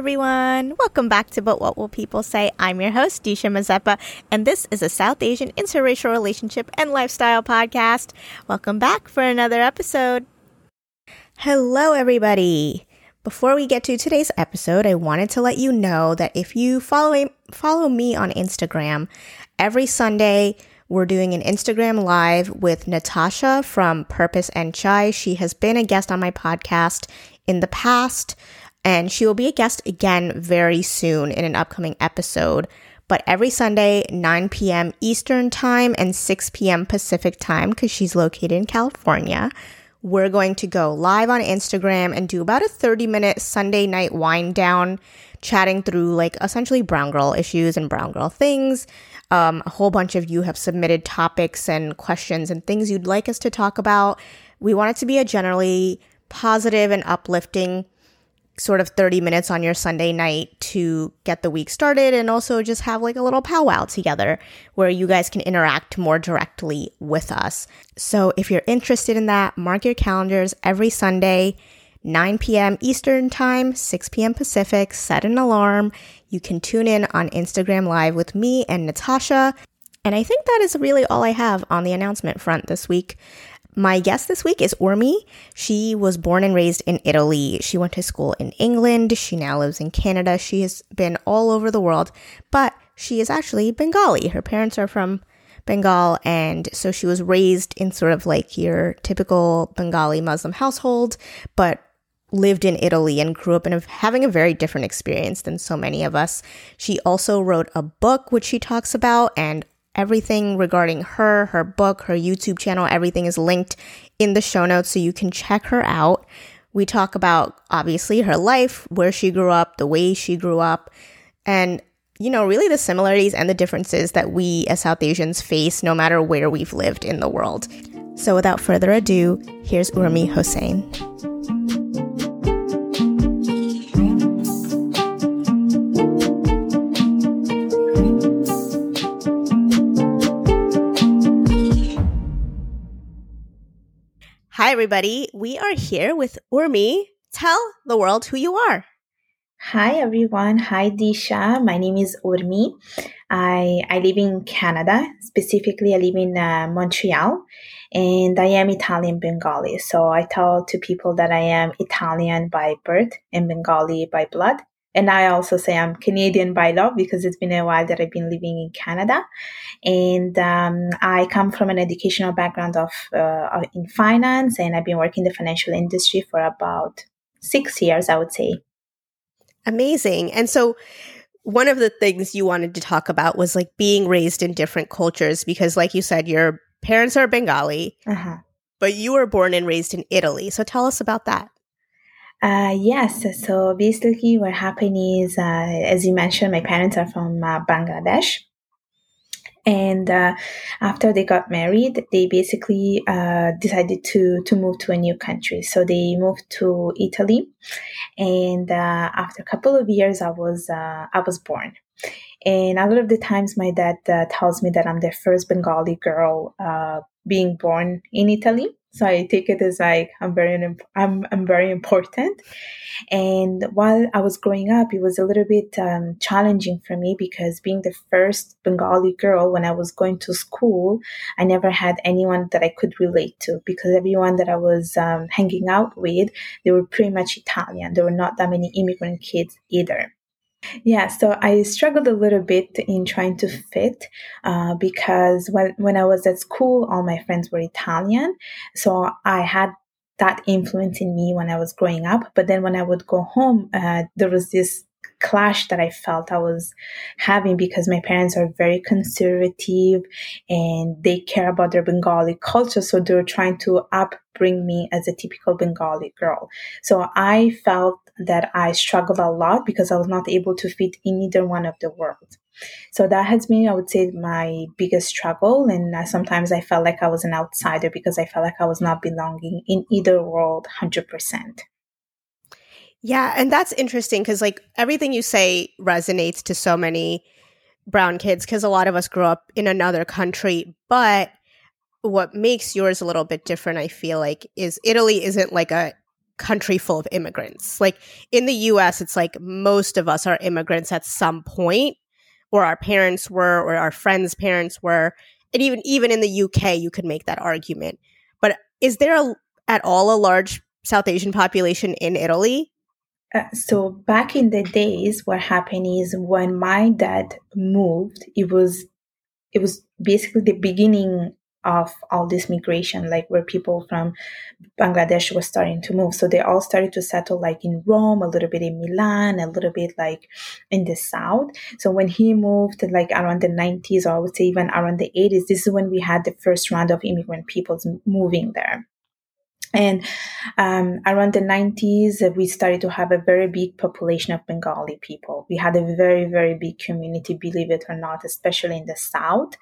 everyone. Welcome back to But What Will People Say? I'm your host, Disha Mazeppa, and this is a South Asian interracial relationship and lifestyle podcast. Welcome back for another episode. Hello, everybody. Before we get to today's episode, I wanted to let you know that if you follow, follow me on Instagram, every Sunday, we're doing an Instagram live with Natasha from Purpose and Chai. She has been a guest on my podcast in the past and she will be a guest again very soon in an upcoming episode. But every Sunday, 9 p.m. Eastern Time and 6 p.m. Pacific Time, because she's located in California, we're going to go live on Instagram and do about a 30 minute Sunday night wind down, chatting through like essentially brown girl issues and brown girl things. Um, a whole bunch of you have submitted topics and questions and things you'd like us to talk about. We want it to be a generally positive and uplifting sort of 30 minutes on your Sunday night to get the week started and also just have like a little powwow together where you guys can interact more directly with us. So if you're interested in that, mark your calendars every Sunday, 9 p.m. Eastern Time, 6 p.m. Pacific, set an alarm. You can tune in on Instagram Live with me and Natasha. And I think that is really all I have on the announcement front this week. My guest this week is Urmi. She was born and raised in Italy. She went to school in England. She now lives in Canada. She has been all over the world, but she is actually Bengali. Her parents are from Bengal, and so she was raised in sort of like your typical Bengali Muslim household, but lived in Italy and grew up in a, having a very different experience than so many of us. She also wrote a book which she talks about and Everything regarding her, her book, her YouTube channel, everything is linked in the show notes so you can check her out. We talk about obviously her life, where she grew up, the way she grew up, and you know, really the similarities and the differences that we as South Asians face no matter where we've lived in the world. So without further ado, here's Urmi Hossain. Hi, everybody. We are here with Urmi. Tell the world who you are. Hi, everyone. Hi, Disha. My name is Urmi. I, I live in Canada. Specifically, I live in uh, Montreal and I am Italian Bengali. So I tell to people that I am Italian by birth and Bengali by blood. And I also say I'm Canadian by law because it's been a while that I've been living in Canada. And um, I come from an educational background of uh, in finance, and I've been working in the financial industry for about six years, I would say. Amazing. And so, one of the things you wanted to talk about was like being raised in different cultures because, like you said, your parents are Bengali, uh-huh. but you were born and raised in Italy. So, tell us about that. Uh, yes. So basically, what happened is, uh, as you mentioned, my parents are from uh, Bangladesh. And uh, after they got married, they basically uh, decided to to move to a new country. So they moved to Italy, and uh, after a couple of years, I was I was born. And a lot of the times, my dad tells me that I'm the first Bengali girl being born in Italy. So I take it as like I'm very I'm I'm very important. And while I was growing up, it was a little bit um, challenging for me because being the first Bengali girl when I was going to school, I never had anyone that I could relate to because everyone that I was um, hanging out with, they were pretty much Italian. There were not that many immigrant kids either. Yeah, so I struggled a little bit in trying to fit uh, because when, when I was at school, all my friends were Italian. So I had that influence in me when I was growing up. But then when I would go home, uh, there was this clash that I felt I was having because my parents are very conservative and they care about their Bengali culture. So they were trying to upbring me as a typical Bengali girl. So I felt that I struggled a lot because I was not able to fit in either one of the worlds. So that has been, I would say, my biggest struggle. And sometimes I felt like I was an outsider because I felt like I was not belonging in either world 100%. Yeah, and that's interesting because like everything you say resonates to so many brown kids because a lot of us grew up in another country, but what makes yours a little bit different, I feel like, is Italy isn't like a country full of immigrants. Like in the US, it's like most of us are immigrants at some point, or our parents were, or our friends' parents were. And even even in the UK, you could make that argument. But is there a, at all a large South Asian population in Italy? Uh, so back in the days, what happened is when my dad moved, it was it was basically the beginning of all this migration, like where people from Bangladesh were starting to move. So they all started to settle like in Rome, a little bit in Milan, a little bit like in the south. So when he moved like around the 90s, or I would say even around the 80s, this is when we had the first round of immigrant peoples moving there. And um, around the 90s, uh, we started to have a very big population of Bengali people. We had a very, very big community, believe it or not, especially in the South.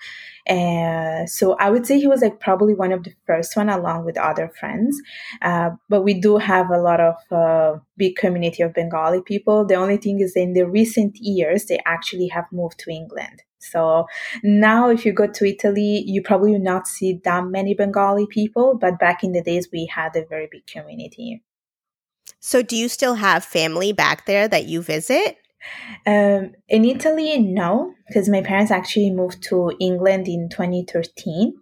Uh, so I would say he was like probably one of the first one along with other friends. Uh, but we do have a lot of uh, big community of Bengali people. The only thing is in the recent years, they actually have moved to England. So now, if you go to Italy, you probably will not see that many Bengali people, but back in the days, we had a very big community. So, do you still have family back there that you visit? Um, in Italy, no, because my parents actually moved to England in 2013.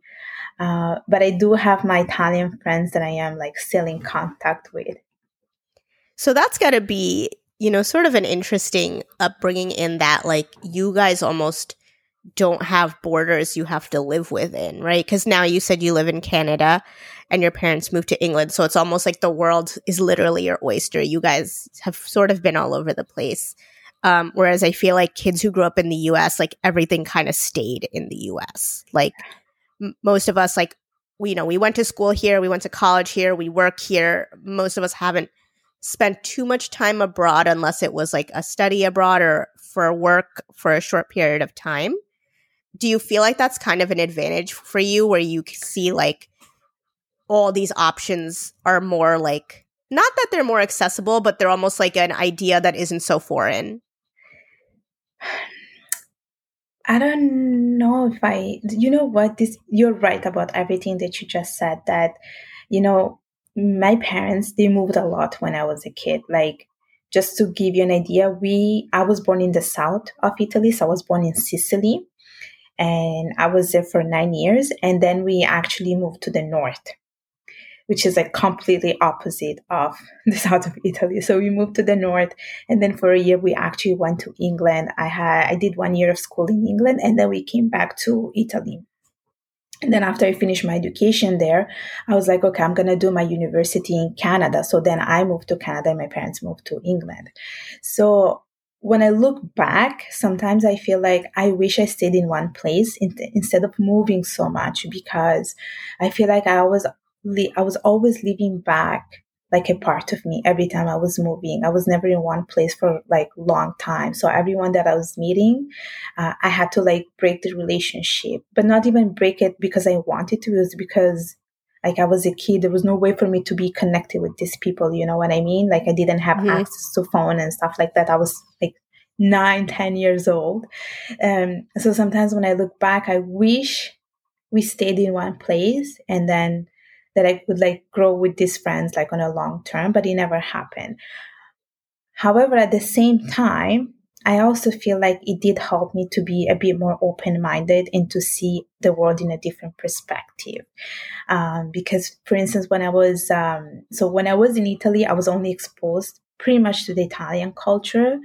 Uh, but I do have my Italian friends that I am like still in contact with. So that's got to be, you know, sort of an interesting upbringing in that, like, you guys almost don't have borders you have to live within, right? Because now you said you live in Canada and your parents moved to England. So it's almost like the world is literally your oyster. You guys have sort of been all over the place. Um, whereas I feel like kids who grew up in the US, like everything kind of stayed in the US. Like m- most of us, like, we, you know, we went to school here, we went to college here, we work here. Most of us haven't spent too much time abroad unless it was like a study abroad or for work for a short period of time do you feel like that's kind of an advantage for you where you see like all these options are more like not that they're more accessible but they're almost like an idea that isn't so foreign i don't know if i you know what this you're right about everything that you just said that you know my parents they moved a lot when i was a kid like just to give you an idea we i was born in the south of italy so i was born in sicily and I was there for nine years. And then we actually moved to the north, which is like completely opposite of the south of Italy. So we moved to the north, and then for a year we actually went to England. I had I did one year of school in England, and then we came back to Italy. And then after I finished my education there, I was like, okay, I'm going to do my university in Canada. So then I moved to Canada and my parents moved to England. So when I look back, sometimes I feel like I wish I stayed in one place in, instead of moving so much because I feel like I was I was always leaving back like a part of me every time I was moving. I was never in one place for like long time. So everyone that I was meeting, uh, I had to like break the relationship, but not even break it because I wanted to. It was because like I was a kid, there was no way for me to be connected with these people. You know what I mean? Like I didn't have mm-hmm. access to phone and stuff like that. I was like nine, ten years old. Um, so sometimes when I look back, I wish we stayed in one place and then that I could like grow with these friends like on a long term, but it never happened. However, at the same time, I also feel like it did help me to be a bit more open minded and to see the world in a different perspective. Um, because, for instance, when I was, um, so when I was in Italy, I was only exposed pretty much to the Italian culture.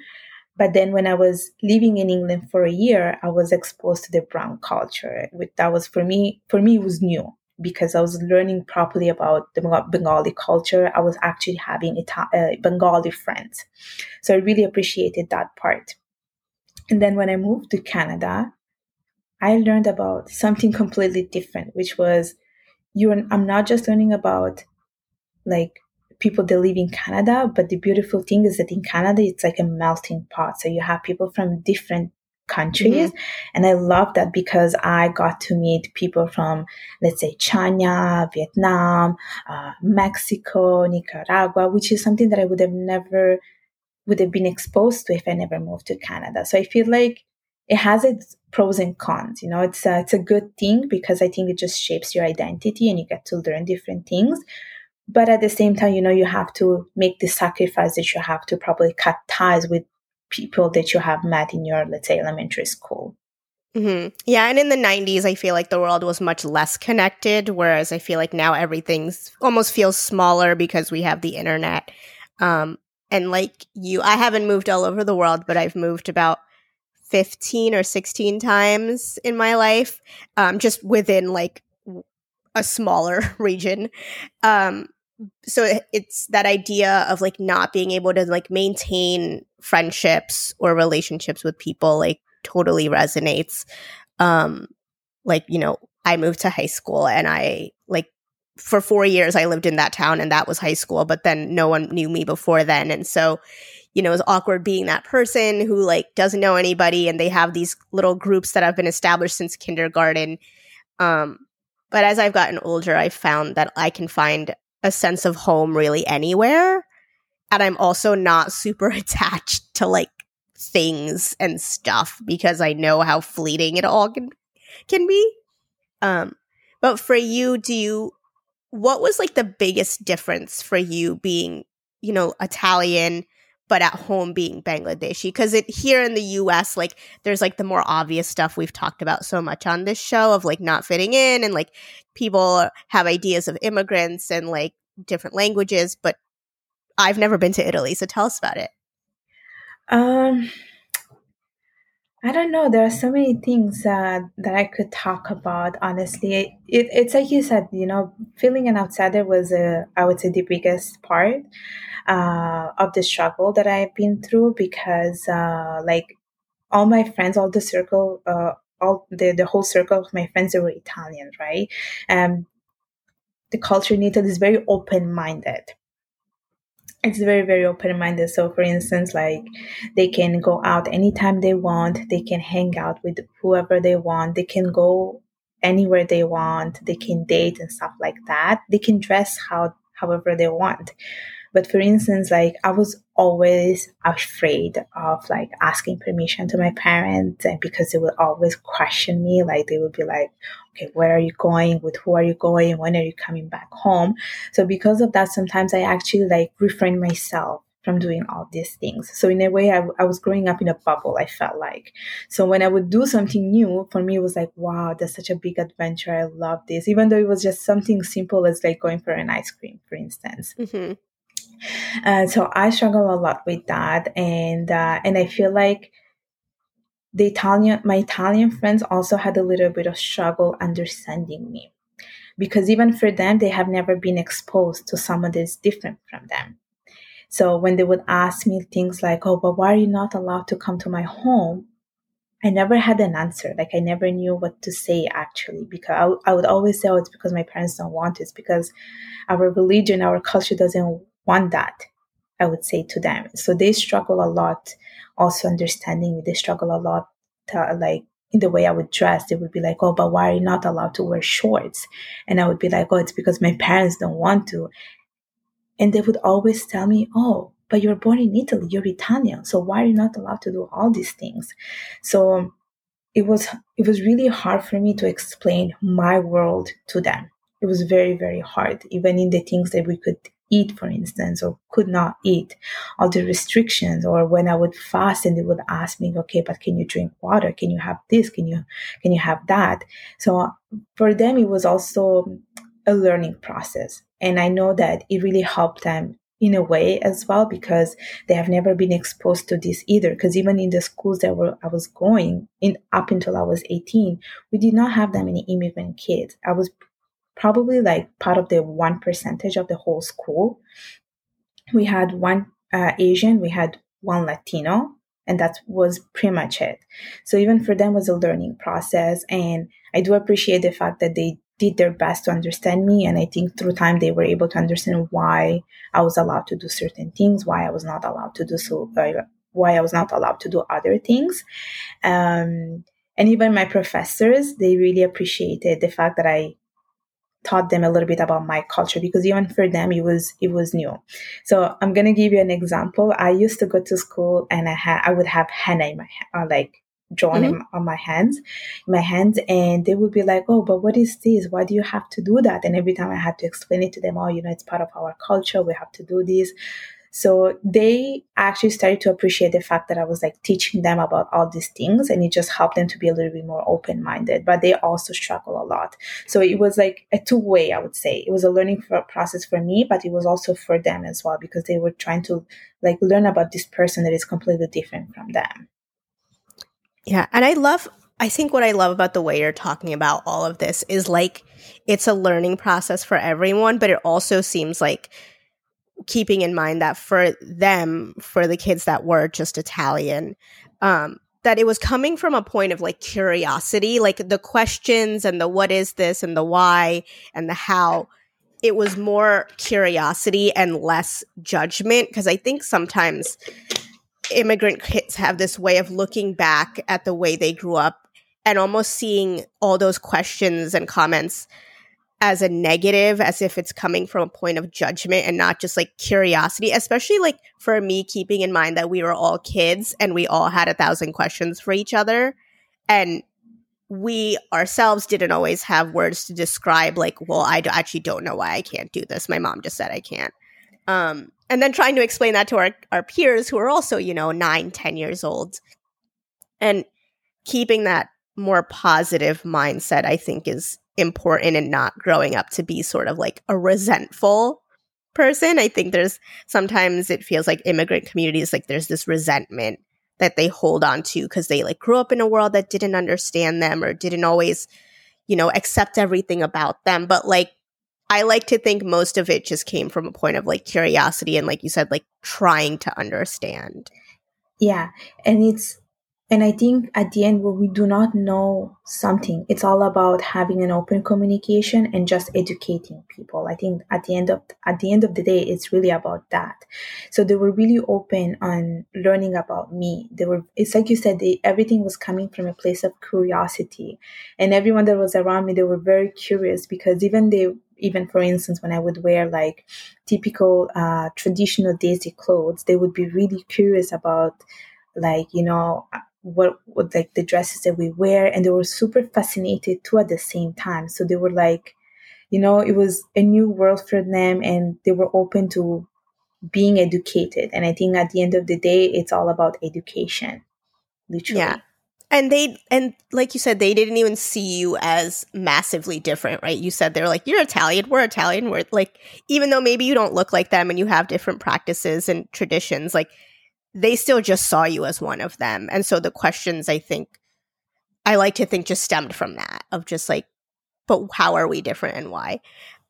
But then when I was living in England for a year, I was exposed to the brown culture. Which that was for me, for me, it was new because I was learning properly about the Bengali culture. I was actually having Ita- uh, Bengali friends. So I really appreciated that part. And then when I moved to Canada, I learned about something completely different, which was you I'm not just learning about like people that live in Canada, but the beautiful thing is that in Canada it's like a melting pot. So you have people from different countries. Mm-hmm. And I love that because I got to meet people from, let's say, China, Vietnam, uh, Mexico, Nicaragua, which is something that I would have never would have been exposed to if I never moved to Canada. So I feel like it has its pros and cons. You know, it's a, it's a good thing because I think it just shapes your identity and you get to learn different things. but at the same time, you know, you have to make the sacrifice that you have to probably cut ties with people that you have met in your, let's say, elementary school. Mm-hmm. Yeah, and in the 90s, I feel like the world was much less connected, whereas I feel like now everything's almost feels smaller because we have the internet. Um, and like you, I haven't moved all over the world, but I've moved about 15 or 16 times in my life, um, just within like a smaller region. Um, so it's that idea of like not being able to like maintain friendships or relationships with people like totally resonates. Um, like, you know, I moved to high school and I like for four years I lived in that town and that was high school, but then no one knew me before then. And so, you know, it was awkward being that person who like doesn't know anybody and they have these little groups that have been established since kindergarten. Um, but as I've gotten older, I've found that I can find a sense of home really anywhere. And I'm also not super attached to like things and stuff because I know how fleeting it all can can be. Um but for you, do you what was like the biggest difference for you being, you know, Italian but at home being Bangladeshi because it here in the US like there's like the more obvious stuff we've talked about so much on this show of like not fitting in and like people have ideas of immigrants and like different languages but I've never been to Italy so tell us about it. Um, I don't know. There are so many things uh, that I could talk about. Honestly, it, it, it's like you said. You know, feeling an outsider was, a, I would say, the biggest part uh, of the struggle that I've been through because, uh, like, all my friends, all the circle, uh, all the the whole circle of my friends, they were Italian, right? Um, the culture in Italy is very open minded it's very very open-minded. So for instance like they can go out anytime they want. They can hang out with whoever they want. They can go anywhere they want. They can date and stuff like that. They can dress how however they want. But for instance, like I was always afraid of like asking permission to my parents and because they would always question me. Like they would be like, okay, where are you going? With who are you going? When are you coming back home? So because of that, sometimes I actually like refrain myself from doing all these things. So in a way, I, I was growing up in a bubble, I felt like. So when I would do something new, for me, it was like, wow, that's such a big adventure. I love this. Even though it was just something simple as like going for an ice cream, for instance. Mm-hmm. Uh, so I struggle a lot with that, and uh, and I feel like the Italian, my Italian friends also had a little bit of struggle understanding me, because even for them, they have never been exposed to someone that's different from them. So when they would ask me things like, "Oh, but why are you not allowed to come to my home?" I never had an answer. Like I never knew what to say actually, because I, would always say, "Oh, it's because my parents don't want it. It's because our religion, our culture doesn't want that, I would say to them. So they struggle a lot also understanding me. They struggle a lot to, like in the way I would dress. They would be like, oh, but why are you not allowed to wear shorts? And I would be like, oh, it's because my parents don't want to. And they would always tell me, oh, but you're born in Italy, you're Italian. So why are you not allowed to do all these things? So it was it was really hard for me to explain my world to them. It was very, very hard, even in the things that we could eat, for instance, or could not eat, all the restrictions, or when I would fast and they would ask me, okay, but can you drink water? Can you have this? Can you, can you have that? So for them, it was also a learning process. And I know that it really helped them in a way as well because they have never been exposed to this either because even in the schools that were I was going in up until I was 18 we did not have that many immigrant kids I was probably like part of the one percentage of the whole school. We had one uh, Asian, we had one Latino, and that was pretty much it. So even for them was a learning process, and I do appreciate the fact that they did their best to understand me, and I think through time they were able to understand why I was allowed to do certain things, why I was not allowed to do so, why I was not allowed to do other things. Um, and even my professors, they really appreciated the fact that I taught them a little bit about my culture because even for them it was it was new so i'm going to give you an example i used to go to school and i had i would have henna in my uh, like drawn mm-hmm. in, on my hands, my hands, and they would be like, "Oh, but what is this? Why do you have to do that?" And every time I had to explain it to them, "Oh, you know, it's part of our culture. We have to do this." So they actually started to appreciate the fact that I was like teaching them about all these things and it just helped them to be a little bit more open minded. But they also struggle a lot. So it was like a two way, I would say. It was a learning process for me, but it was also for them as well because they were trying to like learn about this person that is completely different from them. Yeah. And I love, I think what I love about the way you're talking about all of this is like it's a learning process for everyone, but it also seems like keeping in mind that for them, for the kids that were just Italian, um, that it was coming from a point of like curiosity, like the questions and the what is this and the why and the how. It was more curiosity and less judgment because I think sometimes immigrant kids have this way of looking back at the way they grew up and almost seeing all those questions and comments as a negative as if it's coming from a point of judgment and not just like curiosity especially like for me keeping in mind that we were all kids and we all had a thousand questions for each other. And we ourselves didn't always have words to describe like well I actually don't know why i can't do this. My mom just said i can't. Um, and then trying to explain that to our, our peers who are also you know nine ten years old. And keeping that more positive mindset i think is important and not growing up to be sort of like a resentful person. I think there's sometimes it feels like immigrant communities like there's this resentment that they hold on to because they like grew up in a world that didn't understand them or didn't always, you know, accept everything about them. But like I like to think most of it just came from a point of like curiosity and like you said, like trying to understand. Yeah. And it's and I think at the end, when we do not know something, it's all about having an open communication and just educating people. I think at the end of at the end of the day, it's really about that. So they were really open on learning about me. They were. It's like you said, they, everything was coming from a place of curiosity, and everyone that was around me, they were very curious because even they even for instance when i would wear like typical uh, traditional Desi clothes they would be really curious about like you know what, what like the dresses that we wear and they were super fascinated too at the same time. So they were like you know it was a new world for them and they were open to being educated. And i think at the end of the day it's all about education literally. Yeah. And they and like you said they didn't even see you as massively different right? You said they're like you're italian we're italian we're like even though maybe you don't look like them and you have different practices and traditions like they still just saw you as one of them. And so the questions I think I like to think just stemmed from that of just like, but how are we different and why?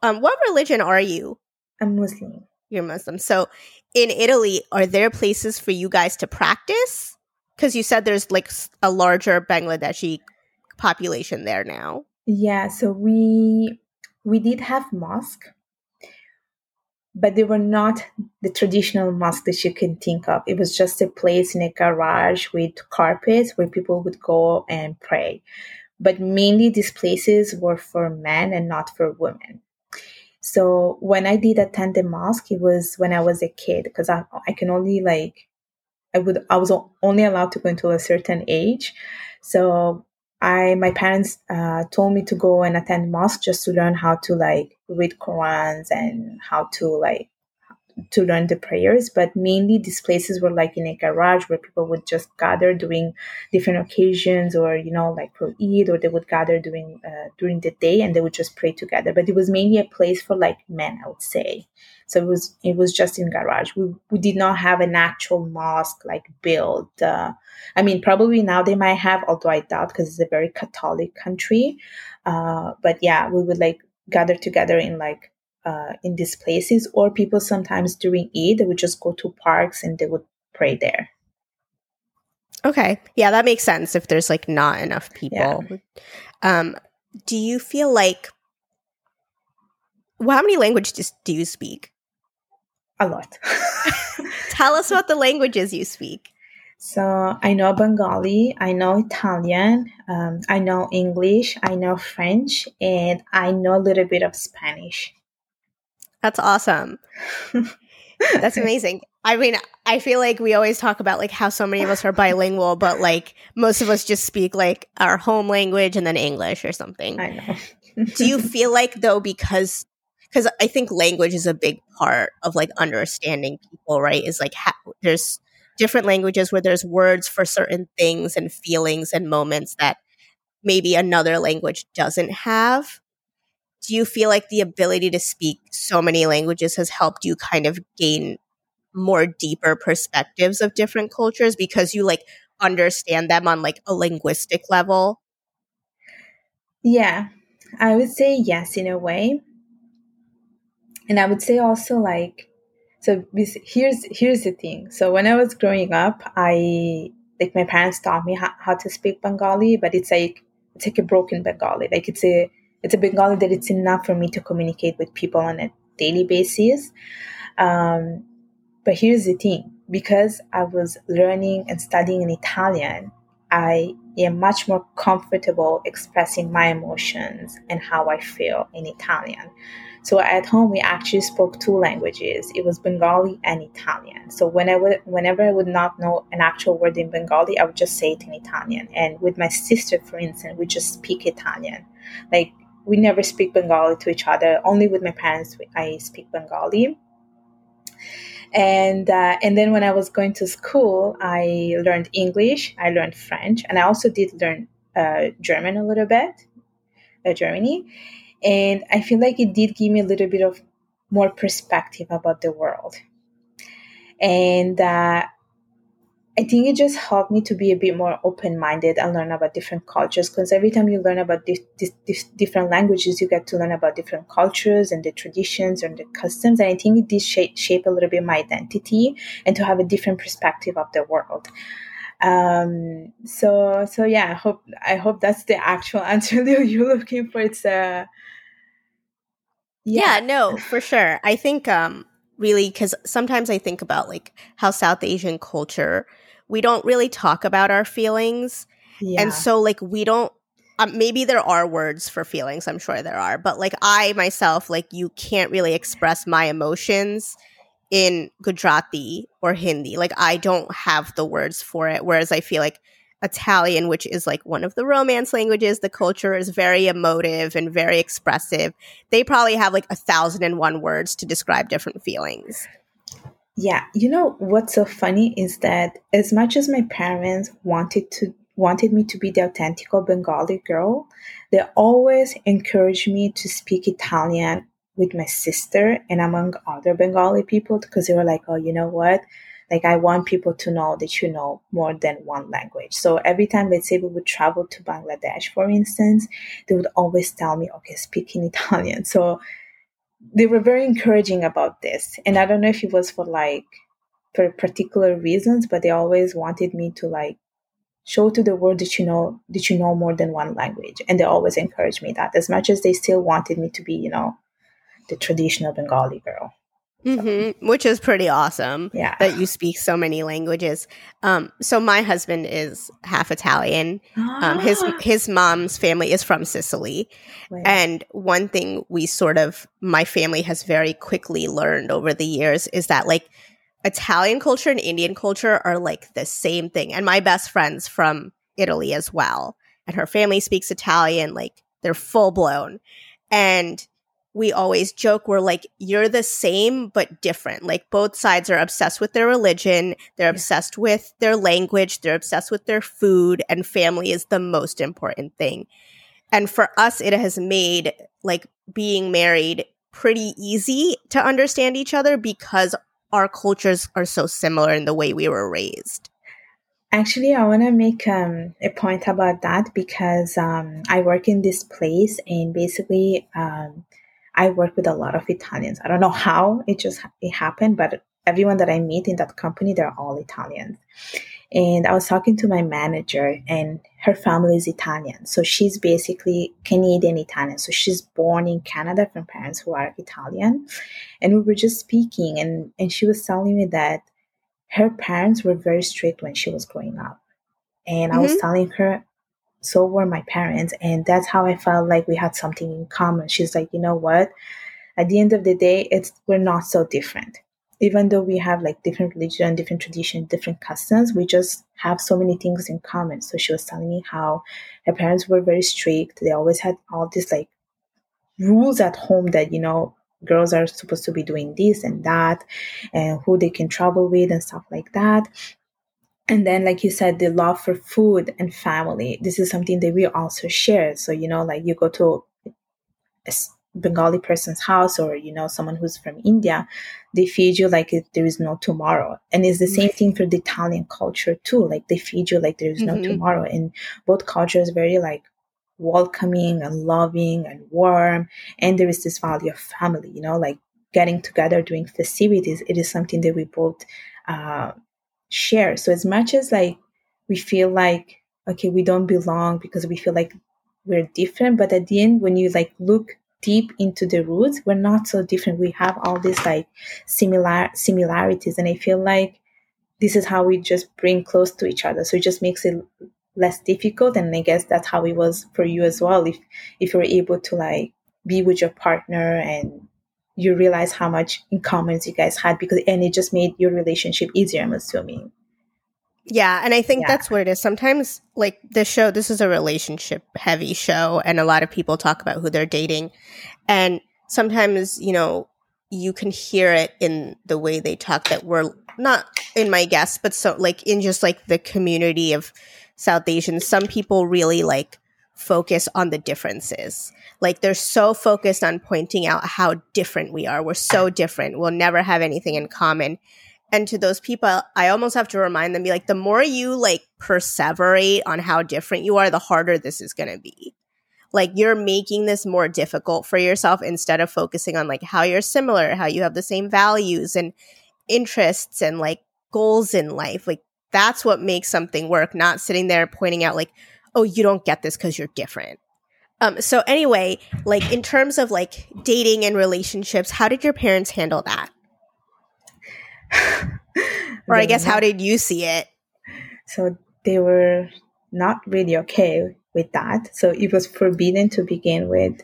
Um, what religion are you? I'm Muslim. You're Muslim. So in Italy, are there places for you guys to practice? Because you said there's like a larger Bangladeshi population there now. Yeah, so we we did have mosque but they were not the traditional mosque that you can think of. It was just a place in a garage with carpets where people would go and pray. But mainly these places were for men and not for women. So when I did attend the mosque, it was when I was a kid because I, I can only like, I would, I was only allowed to go until a certain age. So I, my parents uh, told me to go and attend mosque just to learn how to like read Qurans and how to like to learn the prayers, but mainly these places were like in a garage where people would just gather during different occasions, or you know, like for Eid, or they would gather during uh, during the day and they would just pray together. But it was mainly a place for like men, I would say. So it was it was just in garage. We we did not have an actual mosque like built. Uh, I mean, probably now they might have, although I doubt because it's a very Catholic country. Uh, but yeah, we would like gather together in like uh, in these places, or people sometimes during Eid they would just go to parks and they would pray there. Okay, yeah, that makes sense. If there's like not enough people, yeah. um, do you feel like? Well, how many languages do you speak? A lot. Tell us about the languages you speak. So I know Bengali, I know Italian, um, I know English, I know French, and I know a little bit of Spanish. That's awesome. That's amazing. I mean, I feel like we always talk about like how so many of us are bilingual, but like most of us just speak like our home language and then English or something. I know. Do you feel like though because because I think language is a big part of like understanding people, right? Is like ha- there's different languages where there's words for certain things and feelings and moments that maybe another language doesn't have. Do you feel like the ability to speak so many languages has helped you kind of gain more deeper perspectives of different cultures because you like understand them on like a linguistic level? Yeah, I would say yes in a way. And I would say also like so here's here's the thing. So when I was growing up, I like my parents taught me how, how to speak Bengali, but it's like it's like a broken Bengali. Like it's a it's a Bengali that it's enough for me to communicate with people on a daily basis. Um, but here's the thing: because I was learning and studying in Italian, I am much more comfortable expressing my emotions and how I feel in Italian. So at home, we actually spoke two languages. It was Bengali and Italian. So when I would, whenever I would not know an actual word in Bengali, I would just say it in Italian. And with my sister, for instance, we just speak Italian. Like we never speak Bengali to each other. Only with my parents, I speak Bengali. And uh, and then when I was going to school, I learned English. I learned French, and I also did learn uh, German a little bit, uh, Germany and I feel like it did give me a little bit of more perspective about the world. And uh, I think it just helped me to be a bit more open minded and learn about different cultures. Because every time you learn about different languages, you get to learn about different cultures and the traditions and the customs. And I think it did shape, shape a little bit my identity and to have a different perspective of the world um so so yeah i hope i hope that's the actual answer that you're looking for it's uh yeah. yeah, no, for sure. I think um really cuz sometimes I think about like how South Asian culture we don't really talk about our feelings. Yeah. And so like we don't um, maybe there are words for feelings, I'm sure there are, but like I myself like you can't really express my emotions in Gujarati or Hindi. Like I don't have the words for it whereas I feel like Italian, which is like one of the romance languages, the culture is very emotive and very expressive. They probably have like a thousand and one words to describe different feelings. Yeah, you know what's so funny is that as much as my parents wanted to wanted me to be the authentic Bengali girl, they always encouraged me to speak Italian with my sister and among other Bengali people because they were like, "Oh, you know what? Like i want people to know that you know more than one language. So every time let's say we would travel to bangladesh for instance they would always tell me okay speak in italian. So they were very encouraging about this. And i don't know if it was for like for particular reasons but they always wanted me to like show to the world that you know that you know more than one language. And they always encouraged me that as much as they still wanted me to be you know the traditional bengali girl Mm-hmm, which is pretty awesome. Yeah. That you speak so many languages. Um, so my husband is half Italian. Um, his his mom's family is from Sicily. And one thing we sort of my family has very quickly learned over the years is that like Italian culture and Indian culture are like the same thing. And my best friend's from Italy as well. And her family speaks Italian, like they're full blown. And we always joke we're like you're the same but different. Like both sides are obsessed with their religion they're obsessed with their language they're obsessed with their food and family is the most important thing. And for us it has made like being married pretty easy to understand each other because our cultures are so similar in the way we were raised. Actually, I want to make um, a point about that because um, I work in this place and basically um, I work with a lot of Italians. I don't know how it just it happened, but everyone that I meet in that company, they're all Italians. And I was talking to my manager, and her family is Italian. So she's basically Canadian Italian. So she's born in Canada from parents who are Italian. And we were just speaking, and, and she was telling me that her parents were very strict when she was growing up. And mm-hmm. I was mm-hmm. telling her, so were my parents and that's how i felt like we had something in common she's like you know what at the end of the day it's we're not so different even though we have like different religion, different tradition, different customs, we just have so many things in common. So she was telling me how her parents were very strict. They always had all these like rules at home that, you know, girls are supposed to be doing this and that and who they can travel with and stuff like that. And then, like you said, the love for food and family. This is something that we also share. So, you know, like you go to a Bengali person's house or, you know, someone who's from India, they feed you like there is no tomorrow. And it's the same thing for the Italian culture too. Like they feed you like there is no mm-hmm. tomorrow. And both cultures very like welcoming and loving and warm. And there is this value of family, you know, like getting together doing festivities. It is something that we both uh, share. So as much as like we feel like okay, we don't belong because we feel like we're different, but at the end, when you like look deep into the roots, we're not so different. We have all these like similar similarities, and I feel like this is how we just bring close to each other. So it just makes it less difficult, and I guess that's how it was for you as well. If if you're able to like be with your partner and you realize how much in common you guys had because and it just made your relationship easier i'm assuming. Yeah and i think yeah. that's what it is. Sometimes like this show this is a relationship heavy show and a lot of people talk about who they're dating. And sometimes you know you can hear it in the way they talk that we're not in my guess but so like in just like the community of south asians some people really like focus on the differences. Like they're so focused on pointing out how different we are. We're so different. We'll never have anything in common. And to those people, I almost have to remind them be like, the more you like perseverate on how different you are, the harder this is going to be. Like you're making this more difficult for yourself instead of focusing on like how you're similar, how you have the same values and interests and like goals in life. Like that's what makes something work, not sitting there pointing out like, oh, you don't get this because you're different. Um, so anyway, like in terms of like dating and relationships, how did your parents handle that? or I guess how did you see it? So they were not really okay with that. So it was forbidden to begin with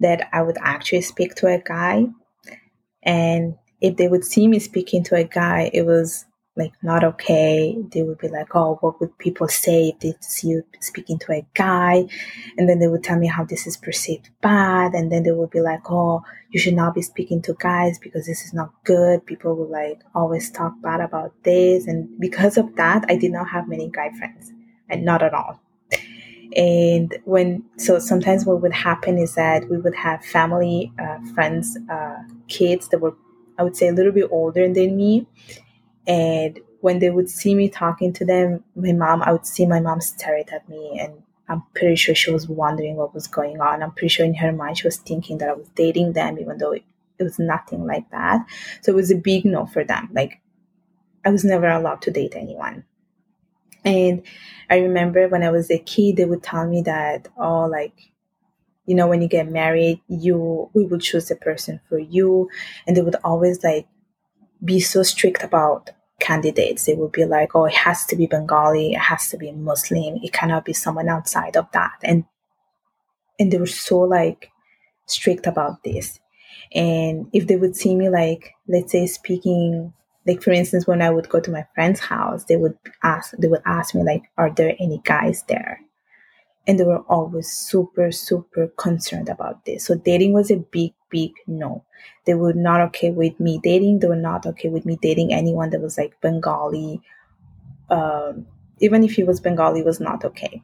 that I would actually speak to a guy. And if they would see me speaking to a guy, it was like not okay. They would be like, "Oh, what would people say if they see you speaking to a guy?" And then they would tell me how this is perceived bad. And then they would be like, "Oh, you should not be speaking to guys because this is not good." People would like always talk bad about this, and because of that, I did not have many guy friends, and not at all. And when so sometimes what would happen is that we would have family uh, friends, uh, kids that were I would say a little bit older than me and when they would see me talking to them, my mom, I would see my mom staring at me and I'm pretty sure she was wondering what was going on. I'm pretty sure in her mind she was thinking that I was dating them, even though it, it was nothing like that. So it was a big no for them. Like I was never allowed to date anyone. And I remember when I was a kid, they would tell me that, oh, like, you know, when you get married, you we will choose a person for you. And they would always like be so strict about candidates. They would be like, oh, it has to be Bengali, it has to be Muslim, it cannot be someone outside of that. And and they were so like strict about this. And if they would see me like, let's say speaking like for instance, when I would go to my friend's house, they would ask they would ask me like, are there any guys there? And they were always super, super concerned about this. So dating was a big, big no. They were not okay with me dating. They were not okay with me dating anyone that was like Bengali. Um, even if he was Bengali, it was not okay.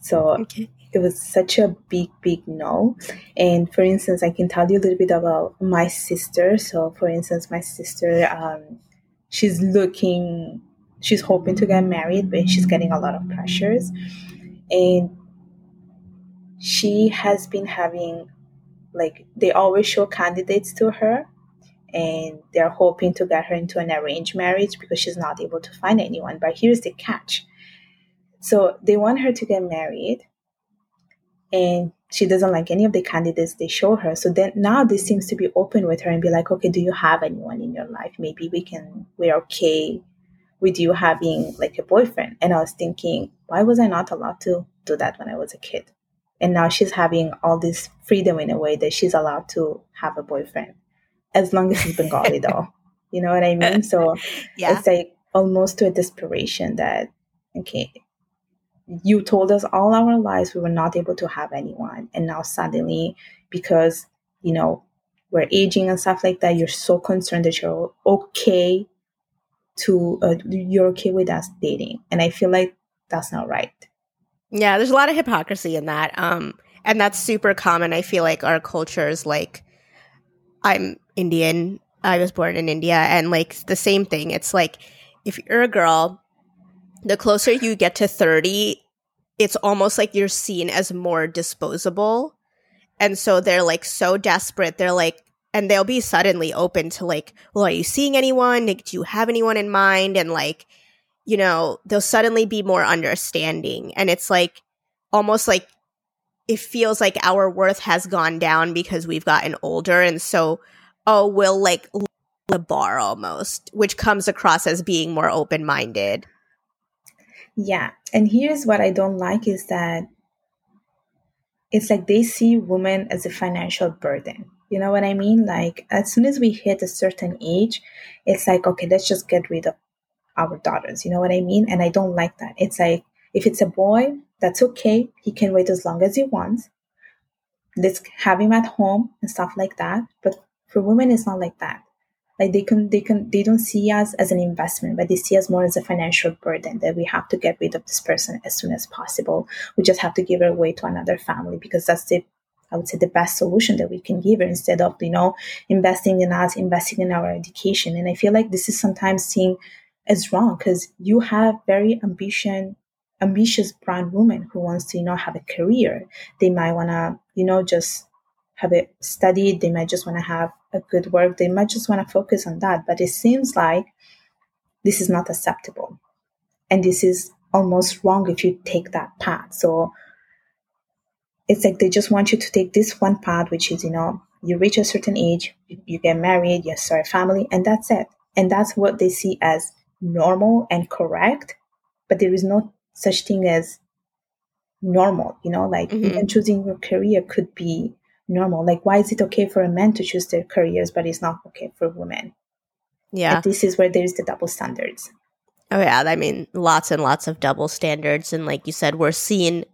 So okay. it was such a big, big no. And for instance, I can tell you a little bit about my sister. So, for instance, my sister, um, she's looking, she's hoping to get married, but she's getting a lot of pressures. And she has been having like they always show candidates to her and they're hoping to get her into an arranged marriage because she's not able to find anyone. But here's the catch. So they want her to get married and she doesn't like any of the candidates they show her. So then now this seems to be open with her and be like, okay, do you have anyone in your life? Maybe we can, we're okay with you having like a boyfriend. And I was thinking, why was I not allowed to do that when I was a kid? And now she's having all this freedom in a way that she's allowed to have a boyfriend as long as he's bengali though You know what I mean? So yeah. it's like almost to a desperation that, okay, you told us all our lives we were not able to have anyone. And now suddenly, because, you know, we're aging and stuff like that, you're so concerned that you're okay to, uh, you're okay with us dating. And I feel like that's not right. Yeah, there's a lot of hypocrisy in that. Um, and that's super common. I feel like our culture is like, I'm Indian. I was born in India, and like the same thing. It's like if you're a girl, the closer you get to 30, it's almost like you're seen as more disposable. And so they're like so desperate. They're like, and they'll be suddenly open to like, well, are you seeing anyone? Like, do you have anyone in mind? And like, you know, they'll suddenly be more understanding. And it's like almost like it feels like our worth has gone down because we've gotten older. And so, oh, we'll like the bar almost, which comes across as being more open minded. Yeah. And here's what I don't like is that it's like they see women as a financial burden. You know what I mean? Like, as soon as we hit a certain age, it's like, okay, let's just get rid of our daughters. You know what I mean? And I don't like that. It's like, if it's a boy, that's okay. He can wait as long as he wants. Let's have him at home and stuff like that. But for women, it's not like that. Like they can, they can, they don't see us as an investment, but they see us more as a financial burden that we have to get rid of this person as soon as possible. We just have to give her away to another family because that's the I would say the best solution that we can give her instead of, you know, investing in us, investing in our education. And I feel like this is sometimes seen as wrong because you have very ambition ambitious brown woman who wants to, you know, have a career. They might want to, you know, just have it studied. They might just want to have a good work. They might just want to focus on that. But it seems like this is not acceptable. And this is almost wrong if you take that path. So it's like they just want you to take this one path, which is, you know, you reach a certain age, you get married, you start a family, and that's it. And that's what they see as normal and correct. But there is no such thing as normal you know like mm-hmm. even choosing your career could be normal like why is it okay for a man to choose their careers but it's not okay for women yeah and this is where there's the double standards oh yeah i mean lots and lots of double standards and like you said we're seeing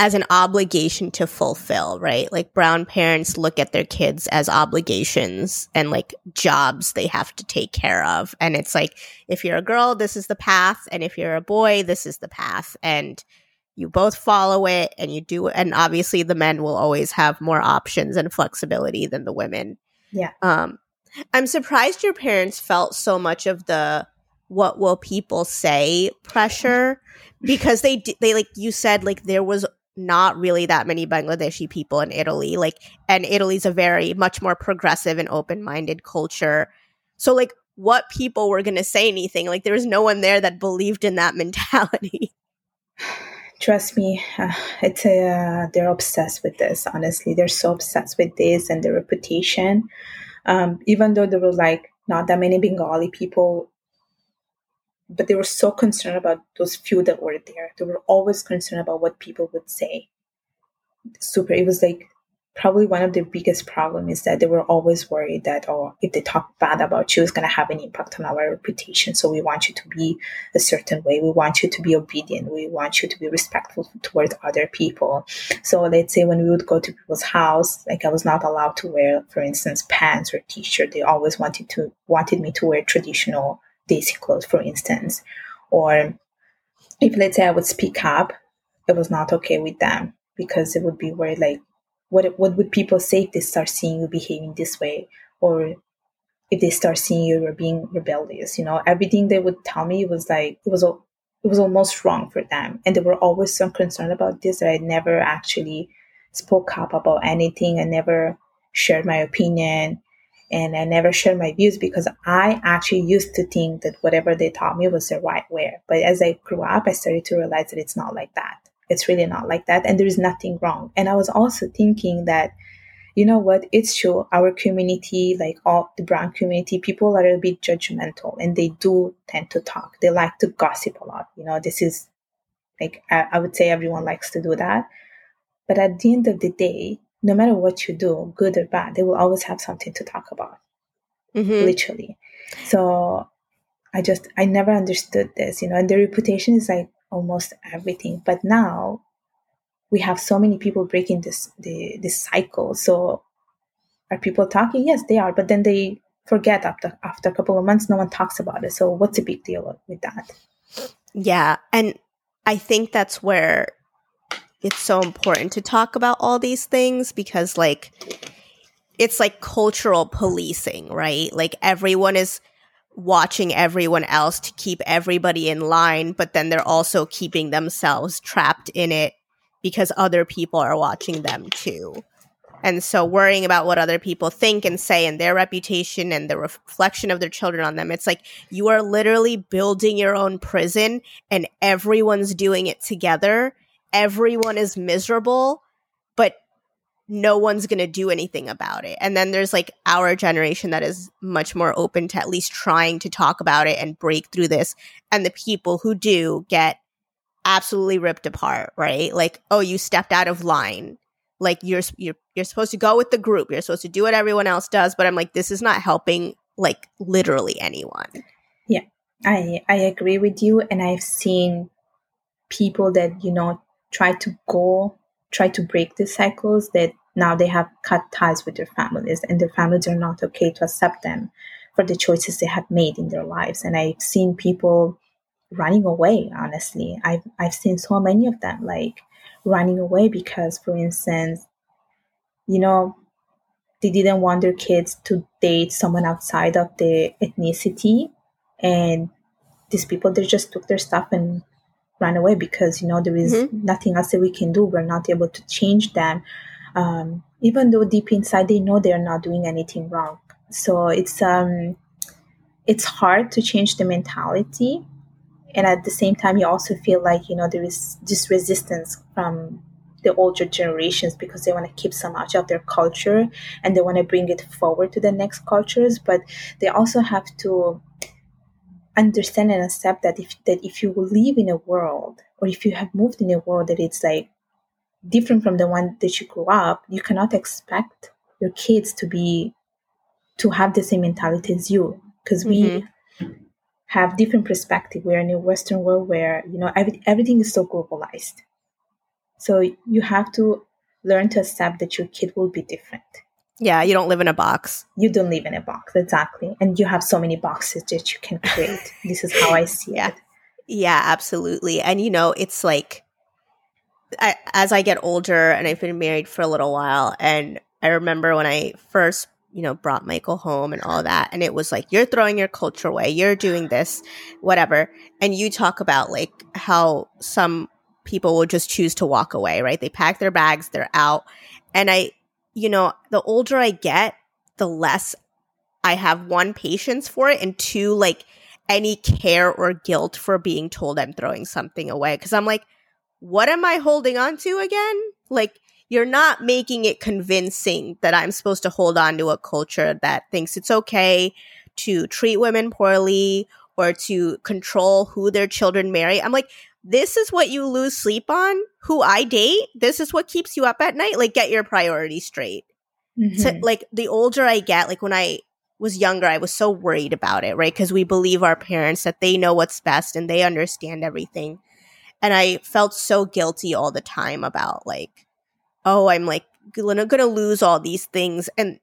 as an obligation to fulfill, right? Like brown parents look at their kids as obligations and like jobs they have to take care of. And it's like, if you're a girl, this is the path. And if you're a boy, this is the path. And you both follow it and you do it. And obviously the men will always have more options and flexibility than the women. Yeah. Um, I'm surprised your parents felt so much of the what will people say pressure because they they like you said like there was not really that many Bangladeshi people in Italy like and Italy's a very much more progressive and open-minded culture. So like what people were going to say anything like there was no one there that believed in that mentality. Trust me, uh, it's uh, they're obsessed with this. Honestly, they're so obsessed with this and their reputation. Um, even though there was like not that many Bengali people but they were so concerned about those few that were there. They were always concerned about what people would say. Super. It was like probably one of the biggest problem is that they were always worried that oh if they talk bad about you it's going to have an impact on our reputation so we want you to be a certain way we want you to be obedient we want you to be respectful towards other people so let's say when we would go to people's house like i was not allowed to wear for instance pants or t-shirt they always wanted to wanted me to wear traditional desi clothes, for instance. Or if let's say I would speak up, it was not okay with them because it would be worried like what what would people say if they start seeing you behaving this way? Or if they start seeing you being rebellious you know? Everything they would tell me was like it was it was almost wrong for them. And they were always so concerned about this that i never actually spoke up about anything. I never shared my opinion and I never shared my views because I actually used to think that whatever they taught me was the right way. But as I grew up, I started to realize that it's not like that. It's really not like that. And there is nothing wrong. And I was also thinking that, you know what, it's true. Our community, like all the brown community, people are a bit judgmental and they do tend to talk. They like to gossip a lot. You know, this is like, I, I would say everyone likes to do that. But at the end of the day, no matter what you do, good or bad, they will always have something to talk about. mm-hmm. literally. So I just I never understood this, you know, and the reputation is like almost everything. But now we have so many people breaking this the this cycle. So are people talking? Yes, they are, but then they forget after after a couple of months no one talks about it. So what's the big deal with that? Yeah, and I think that's where it's so important to talk about all these things because like it's like cultural policing, right? Like everyone is watching everyone else to keep everybody in line, but then they're also keeping themselves trapped in it because other people are watching them too. And so worrying about what other people think and say and their reputation and the reflection of their children on them, it's like you are literally building your own prison and everyone's doing it together. Everyone is miserable, but no one's going to do anything about it. And then there's like our generation that is much more open to at least trying to talk about it and break through this. And the people who do get absolutely ripped apart, right? Like, oh, you stepped out of line. Like you're you're you're supposed to go with the group. You're supposed to do what everyone else does, but I'm like this is not helping like literally anyone. Yeah. I I agree with you and I've seen people that, you know, try to go try to break the cycles that now they have cut ties with their families and their families are not okay to accept them for the choices they have made in their lives. And I've seen people running away, honestly. I've I've seen so many of them like running away because for instance, you know, they didn't want their kids to date someone outside of their ethnicity and these people they just took their stuff and ran away because you know there is mm-hmm. nothing else that we can do. We're not able to change them. Um, even though deep inside they know they're not doing anything wrong. So it's um it's hard to change the mentality. And at the same time you also feel like you know there is this resistance from the older generations because they want to keep so much of their culture and they want to bring it forward to the next cultures. But they also have to understand and accept that if that if you live in a world or if you have moved in a world that it's like different from the one that you grew up you cannot expect your kids to be to have the same mentality as you. Because mm-hmm. we have different perspective. We're in a western world where you know every, everything is so globalized. So you have to learn to accept that your kid will be different yeah, you don't live in a box. You don't live in a box, exactly. And you have so many boxes that you can create. this is how I see yeah. it. Yeah, absolutely. And you know, it's like I, as I get older and I've been married for a little while and I remember when I first, you know, brought Michael home and all that and it was like you're throwing your culture away, you're doing this, whatever. And you talk about like how some people will just choose to walk away, right? They pack their bags, they're out. And I you know, the older I get, the less I have one patience for it and two like any care or guilt for being told I'm throwing something away cuz I'm like what am I holding on to again? Like you're not making it convincing that I'm supposed to hold on to a culture that thinks it's okay to treat women poorly or to control who their children marry. I'm like this is what you lose sleep on, who I date, this is what keeps you up at night. Like, get your priorities straight. Mm-hmm. So, like, the older I get, like, when I was younger, I was so worried about it, right? Because we believe our parents that they know what's best and they understand everything. And I felt so guilty all the time about, like, oh, I'm like, gonna, gonna lose all these things. And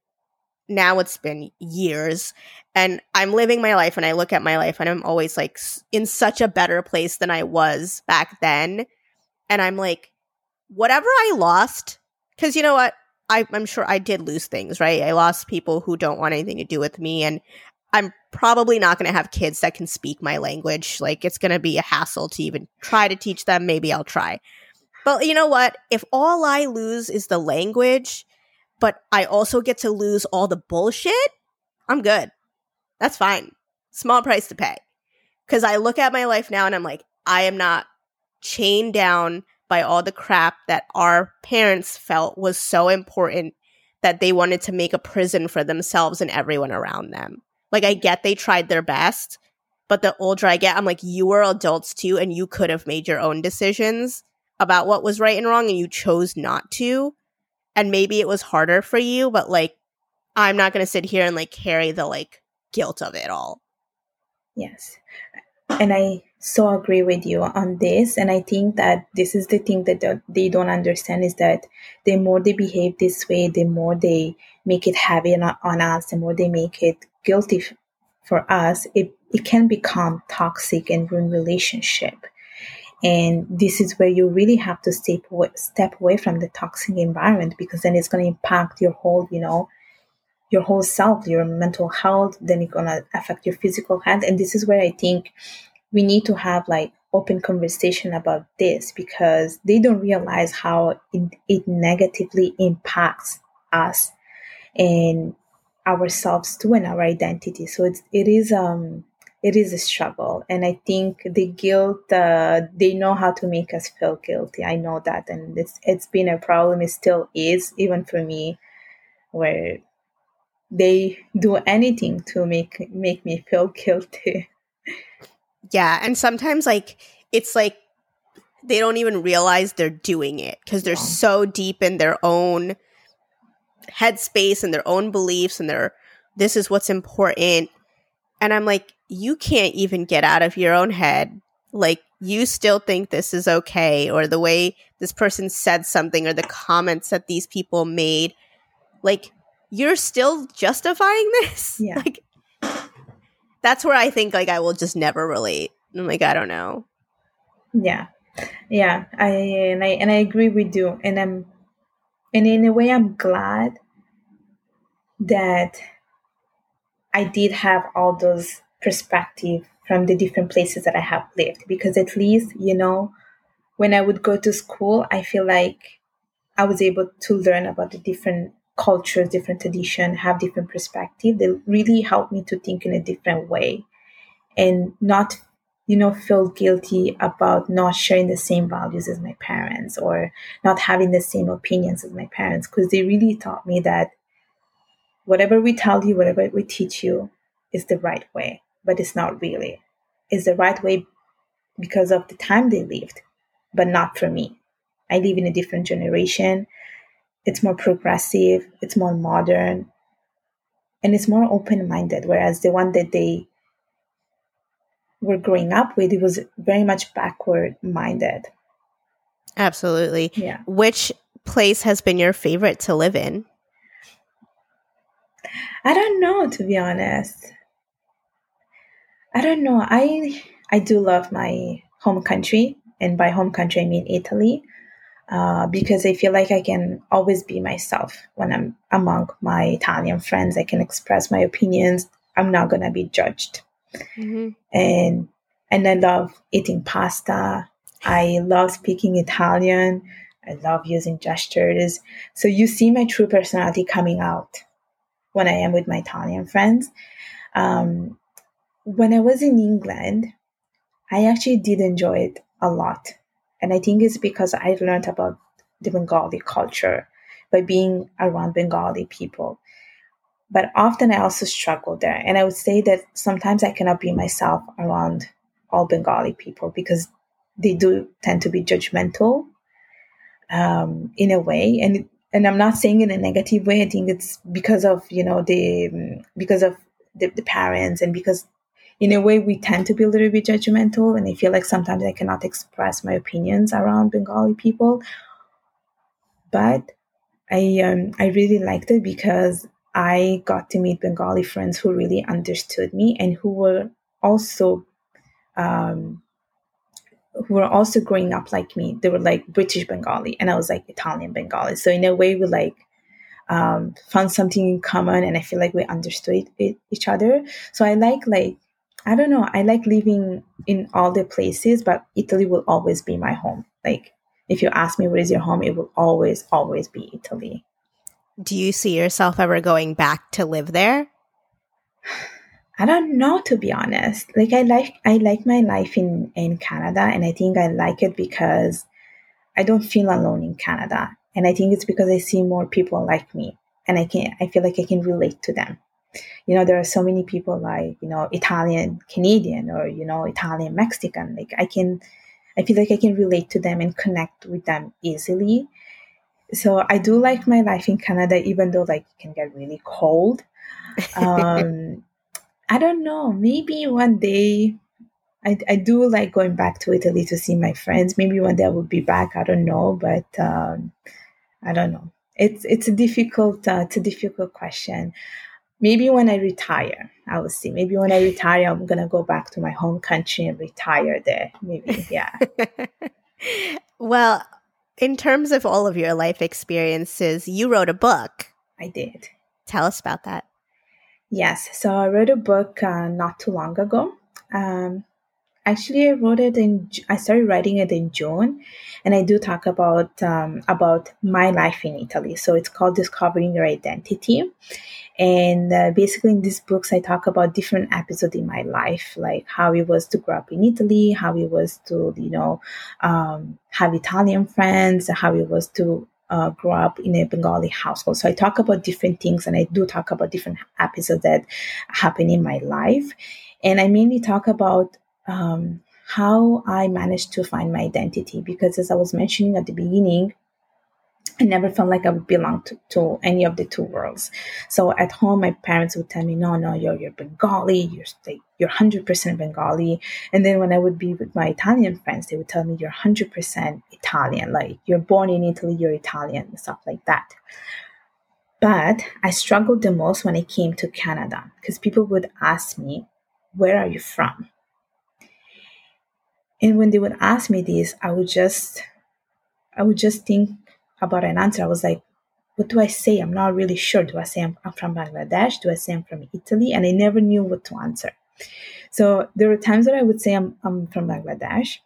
now it's been years and I'm living my life and I look at my life and I'm always like in such a better place than I was back then. And I'm like, whatever I lost, because you know what? I, I'm sure I did lose things, right? I lost people who don't want anything to do with me. And I'm probably not going to have kids that can speak my language. Like, it's going to be a hassle to even try to teach them. Maybe I'll try. But you know what? If all I lose is the language, but I also get to lose all the bullshit, I'm good. That's fine. Small price to pay. Because I look at my life now and I'm like, I am not chained down by all the crap that our parents felt was so important that they wanted to make a prison for themselves and everyone around them. Like, I get they tried their best, but the older I get, I'm like, you were adults too, and you could have made your own decisions about what was right and wrong, and you chose not to. And maybe it was harder for you, but like, I'm not going to sit here and like carry the like guilt of it all. Yes. And I so agree with you on this. And I think that this is the thing that they don't understand is that the more they behave this way, the more they make it heavy on us, the more they make it guilty for us, it, it can become toxic and ruin relationship. And this is where you really have to step away, step away from the toxic environment because then it's going to impact your whole, you know, your whole self, your mental health. Then it's going to affect your physical health. And this is where I think we need to have like open conversation about this because they don't realize how it, it negatively impacts us and ourselves too and our identity. So it's, it is, um, it is a struggle. And i think the guilt uh, they know how to make us feel guilty. I know that. And it's it's been a problem. It still is even for me where they do anything to make make me feel guilty. Yeah. And sometimes like it's like they don't even realize they're doing it because they're yeah. so deep in their own headspace and their own beliefs and their this is what's important and i'm like you can't even get out of your own head. Like, you still think this is okay, or the way this person said something, or the comments that these people made. Like, you're still justifying this? Yeah. Like, that's where I think, like, I will just never relate. I'm like, I don't know. Yeah. Yeah. I, and I, and I agree with you. And I'm, and in a way, I'm glad that I did have all those perspective from the different places that I have lived because at least, you know, when I would go to school, I feel like I was able to learn about the different cultures, different tradition, have different perspective. They really helped me to think in a different way and not, you know, feel guilty about not sharing the same values as my parents or not having the same opinions as my parents because they really taught me that whatever we tell you, whatever we teach you is the right way but it's not really. It's the right way because of the time they lived, but not for me. I live in a different generation. It's more progressive, it's more modern, and it's more open minded. Whereas the one that they were growing up with, it was very much backward minded. Absolutely. Yeah. Which place has been your favorite to live in? I don't know, to be honest. I don't know. I I do love my home country, and by home country I mean Italy, uh, because I feel like I can always be myself when I'm among my Italian friends. I can express my opinions. I'm not gonna be judged, mm-hmm. and and I love eating pasta. I love speaking Italian. I love using gestures. So you see my true personality coming out when I am with my Italian friends. Um, when I was in England, I actually did enjoy it a lot. And I think it's because I learned about the Bengali culture by being around Bengali people. But often I also struggle there. And I would say that sometimes I cannot be myself around all Bengali people because they do tend to be judgmental um, in a way. And and I'm not saying in a negative way. I think it's because of you know the because of the, the parents and because in a way we tend to be a little bit judgmental and i feel like sometimes i cannot express my opinions around bengali people but i um, i really liked it because i got to meet bengali friends who really understood me and who were also um, who were also growing up like me they were like british bengali and i was like italian bengali so in a way we like um, found something in common and i feel like we understood it, each other so i like like I don't know. I like living in all the places, but Italy will always be my home. Like, if you ask me what is your home, it will always, always be Italy. Do you see yourself ever going back to live there? I don't know to be honest. Like I like I like my life in in Canada and I think I like it because I don't feel alone in Canada. And I think it's because I see more people like me and I can I feel like I can relate to them you know there are so many people like you know italian canadian or you know italian mexican like i can i feel like i can relate to them and connect with them easily so I do like my life in Canada, even though like it can get really cold. Um, I don't know. Maybe one day I, I do like going back to Italy to see my friends. Maybe one day I will be back. I don't know, but um, I don't know. It's it's a difficult uh, it's a difficult question. Maybe when I retire, I will see. Maybe when I retire, I'm gonna go back to my home country and retire there. Maybe, yeah. well, in terms of all of your life experiences, you wrote a book. I did. Tell us about that. Yes, so I wrote a book uh, not too long ago. Um, actually i wrote it in i started writing it in june and i do talk about um, about my life in italy so it's called discovering your identity and uh, basically in these books i talk about different episodes in my life like how it was to grow up in italy how it was to you know um, have italian friends how it was to uh, grow up in a bengali household. So i talk about different things and i do talk about different episodes that happen in my life. And i mainly talk about um, how I managed to find my identity because, as I was mentioning at the beginning, I never felt like I would belong to, any of the two worlds. So at home, my parents would tell me, "No, no, you're you're Bengali. You're you're hundred percent Bengali." And then when I would be with my Italian friends, they would tell me, "You're hundred percent Italian. Like you're born in Italy, you're Italian, stuff like that." But I struggled the most when I came to Canada because people would ask me, "Where are you from?" And when they would ask me this, I would just, I would just think about an answer. I was like, what do I say? I'm not really sure. Do I say I'm, I'm from Bangladesh? Do I say I'm from Italy? And I never knew what to answer. So there were times that I would say I'm, I'm from Bangladesh,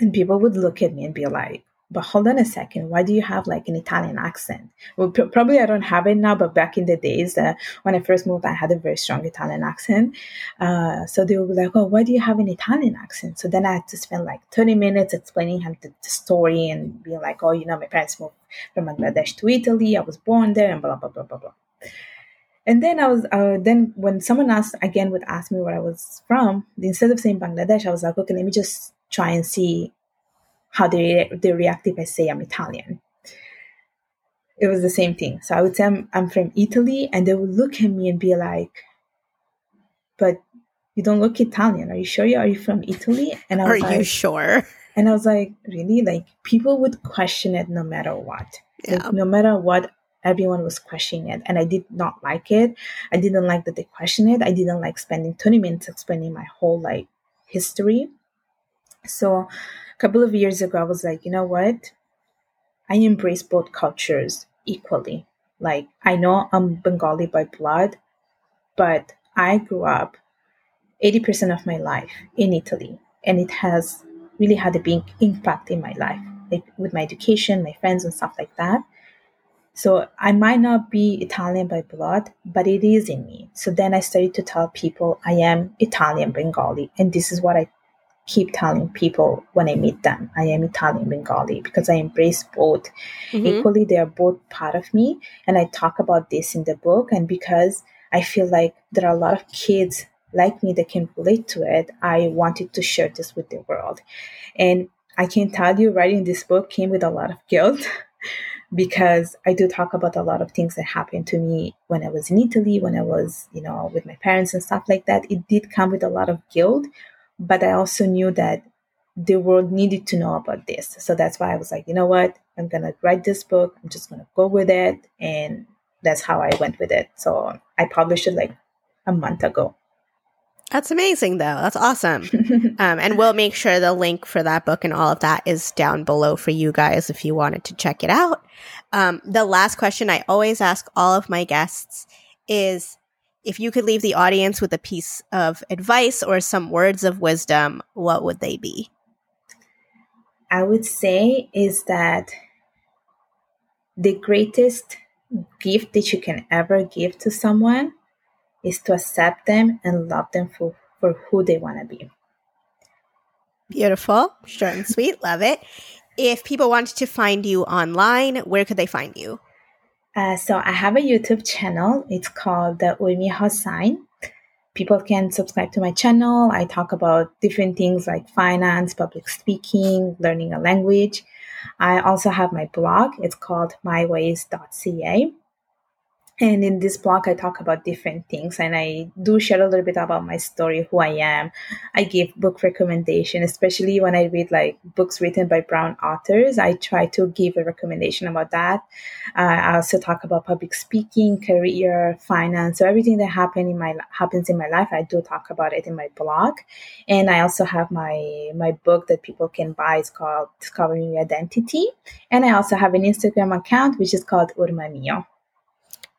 and people would look at me and be like, but hold on a second why do you have like an italian accent? Well pr- probably i don't have it now but back in the days uh, when i first moved i had a very strong italian accent. Uh, so they be like oh why do you have an italian accent? So then i had to spend like 30 minutes explaining him the, the story and being like oh you know my parents moved from bangladesh to italy i was born there and blah blah blah blah blah. And then I was, uh, then when someone asked again would ask me where I was from, instead of saying Bangladesh, I was like, okay, let me just try and see how they, they react if I say I'm Italian. It was the same thing. So I would say I'm, I'm from Italy, and they would look at me and be like, but you don't look Italian. Are you sure you are you from Italy? And I was like, Are like, you sure? And I was like, really? Like people would question it no matter what. Yeah. Like, no matter what, everyone was questioning it. And I did not like it. I didn't like that they questioned it. I didn't like spending 20 minutes explaining my whole like history. So couple of years ago, I was like, you know what? I embrace both cultures equally. Like, I know I'm Bengali by blood, but I grew up 80% of my life in Italy, and it has really had a big impact in my life, like with my education, my friends, and stuff like that. So I might not be Italian by blood, but it is in me. So then I started to tell people I am Italian Bengali, and this is what I keep telling people when I meet them, I am Italian Bengali because I embrace both. Mm-hmm. Equally, they are both part of me. And I talk about this in the book. And because I feel like there are a lot of kids like me that can relate to it, I wanted to share this with the world. And I can tell you, writing this book came with a lot of guilt. because I do talk about a lot of things that happened to me when I was in Italy, when I was, you know, with my parents and stuff like that. It did come with a lot of guilt, but I also knew that the world needed to know about this. So that's why I was like, you know what? I'm going to write this book. I'm just going to go with it. And that's how I went with it. So I published it like a month ago. That's amazing, though. That's awesome. um, and we'll make sure the link for that book and all of that is down below for you guys if you wanted to check it out. Um, the last question I always ask all of my guests is if you could leave the audience with a piece of advice or some words of wisdom, what would they be? I would say is that the greatest gift that you can ever give to someone is to accept them and love them for, for who they want to be. Beautiful, short and sweet. Love it. If people wanted to find you online, where could they find you? Uh, so I have a YouTube channel. It's called the Urmi Hossain. People can subscribe to my channel. I talk about different things like finance, public speaking, learning a language. I also have my blog. It's called myways.ca. And in this blog, I talk about different things and I do share a little bit about my story, who I am. I give book recommendation, especially when I read like books written by brown authors. I try to give a recommendation about that. Uh, I also talk about public speaking, career, finance, so everything that happen in my happens in my life. I do talk about it in my blog, and I also have my my book that people can buy. It's called Discovering Your Identity, and I also have an Instagram account which is called Urmi Mio.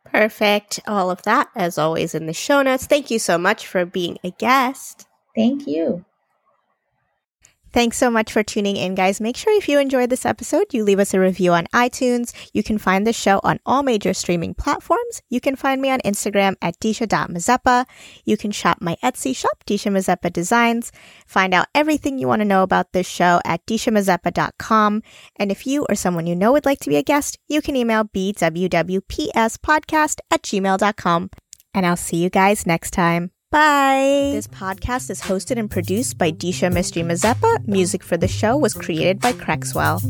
Perfect. All of that, as always, in the show notes. Thank you so much for being a guest. Thank you. Thanks so much for tuning in, guys. Make sure if you enjoyed this episode, you leave us a review on iTunes. You can find the show on all major streaming platforms. You can find me on Instagram at disha.mazeppa. You can shop my Etsy shop, Disha Mazeppa Designs. Find out everything you want to know about this show at dishamazeppa.com. And if you or someone you know would like to be a guest, you can email bwwpspodcast at gmail.com. And I'll see you guys next time. Bye. This podcast is hosted and produced by Disha Mystery Mazeppa. Music for the show was created by Crexwell.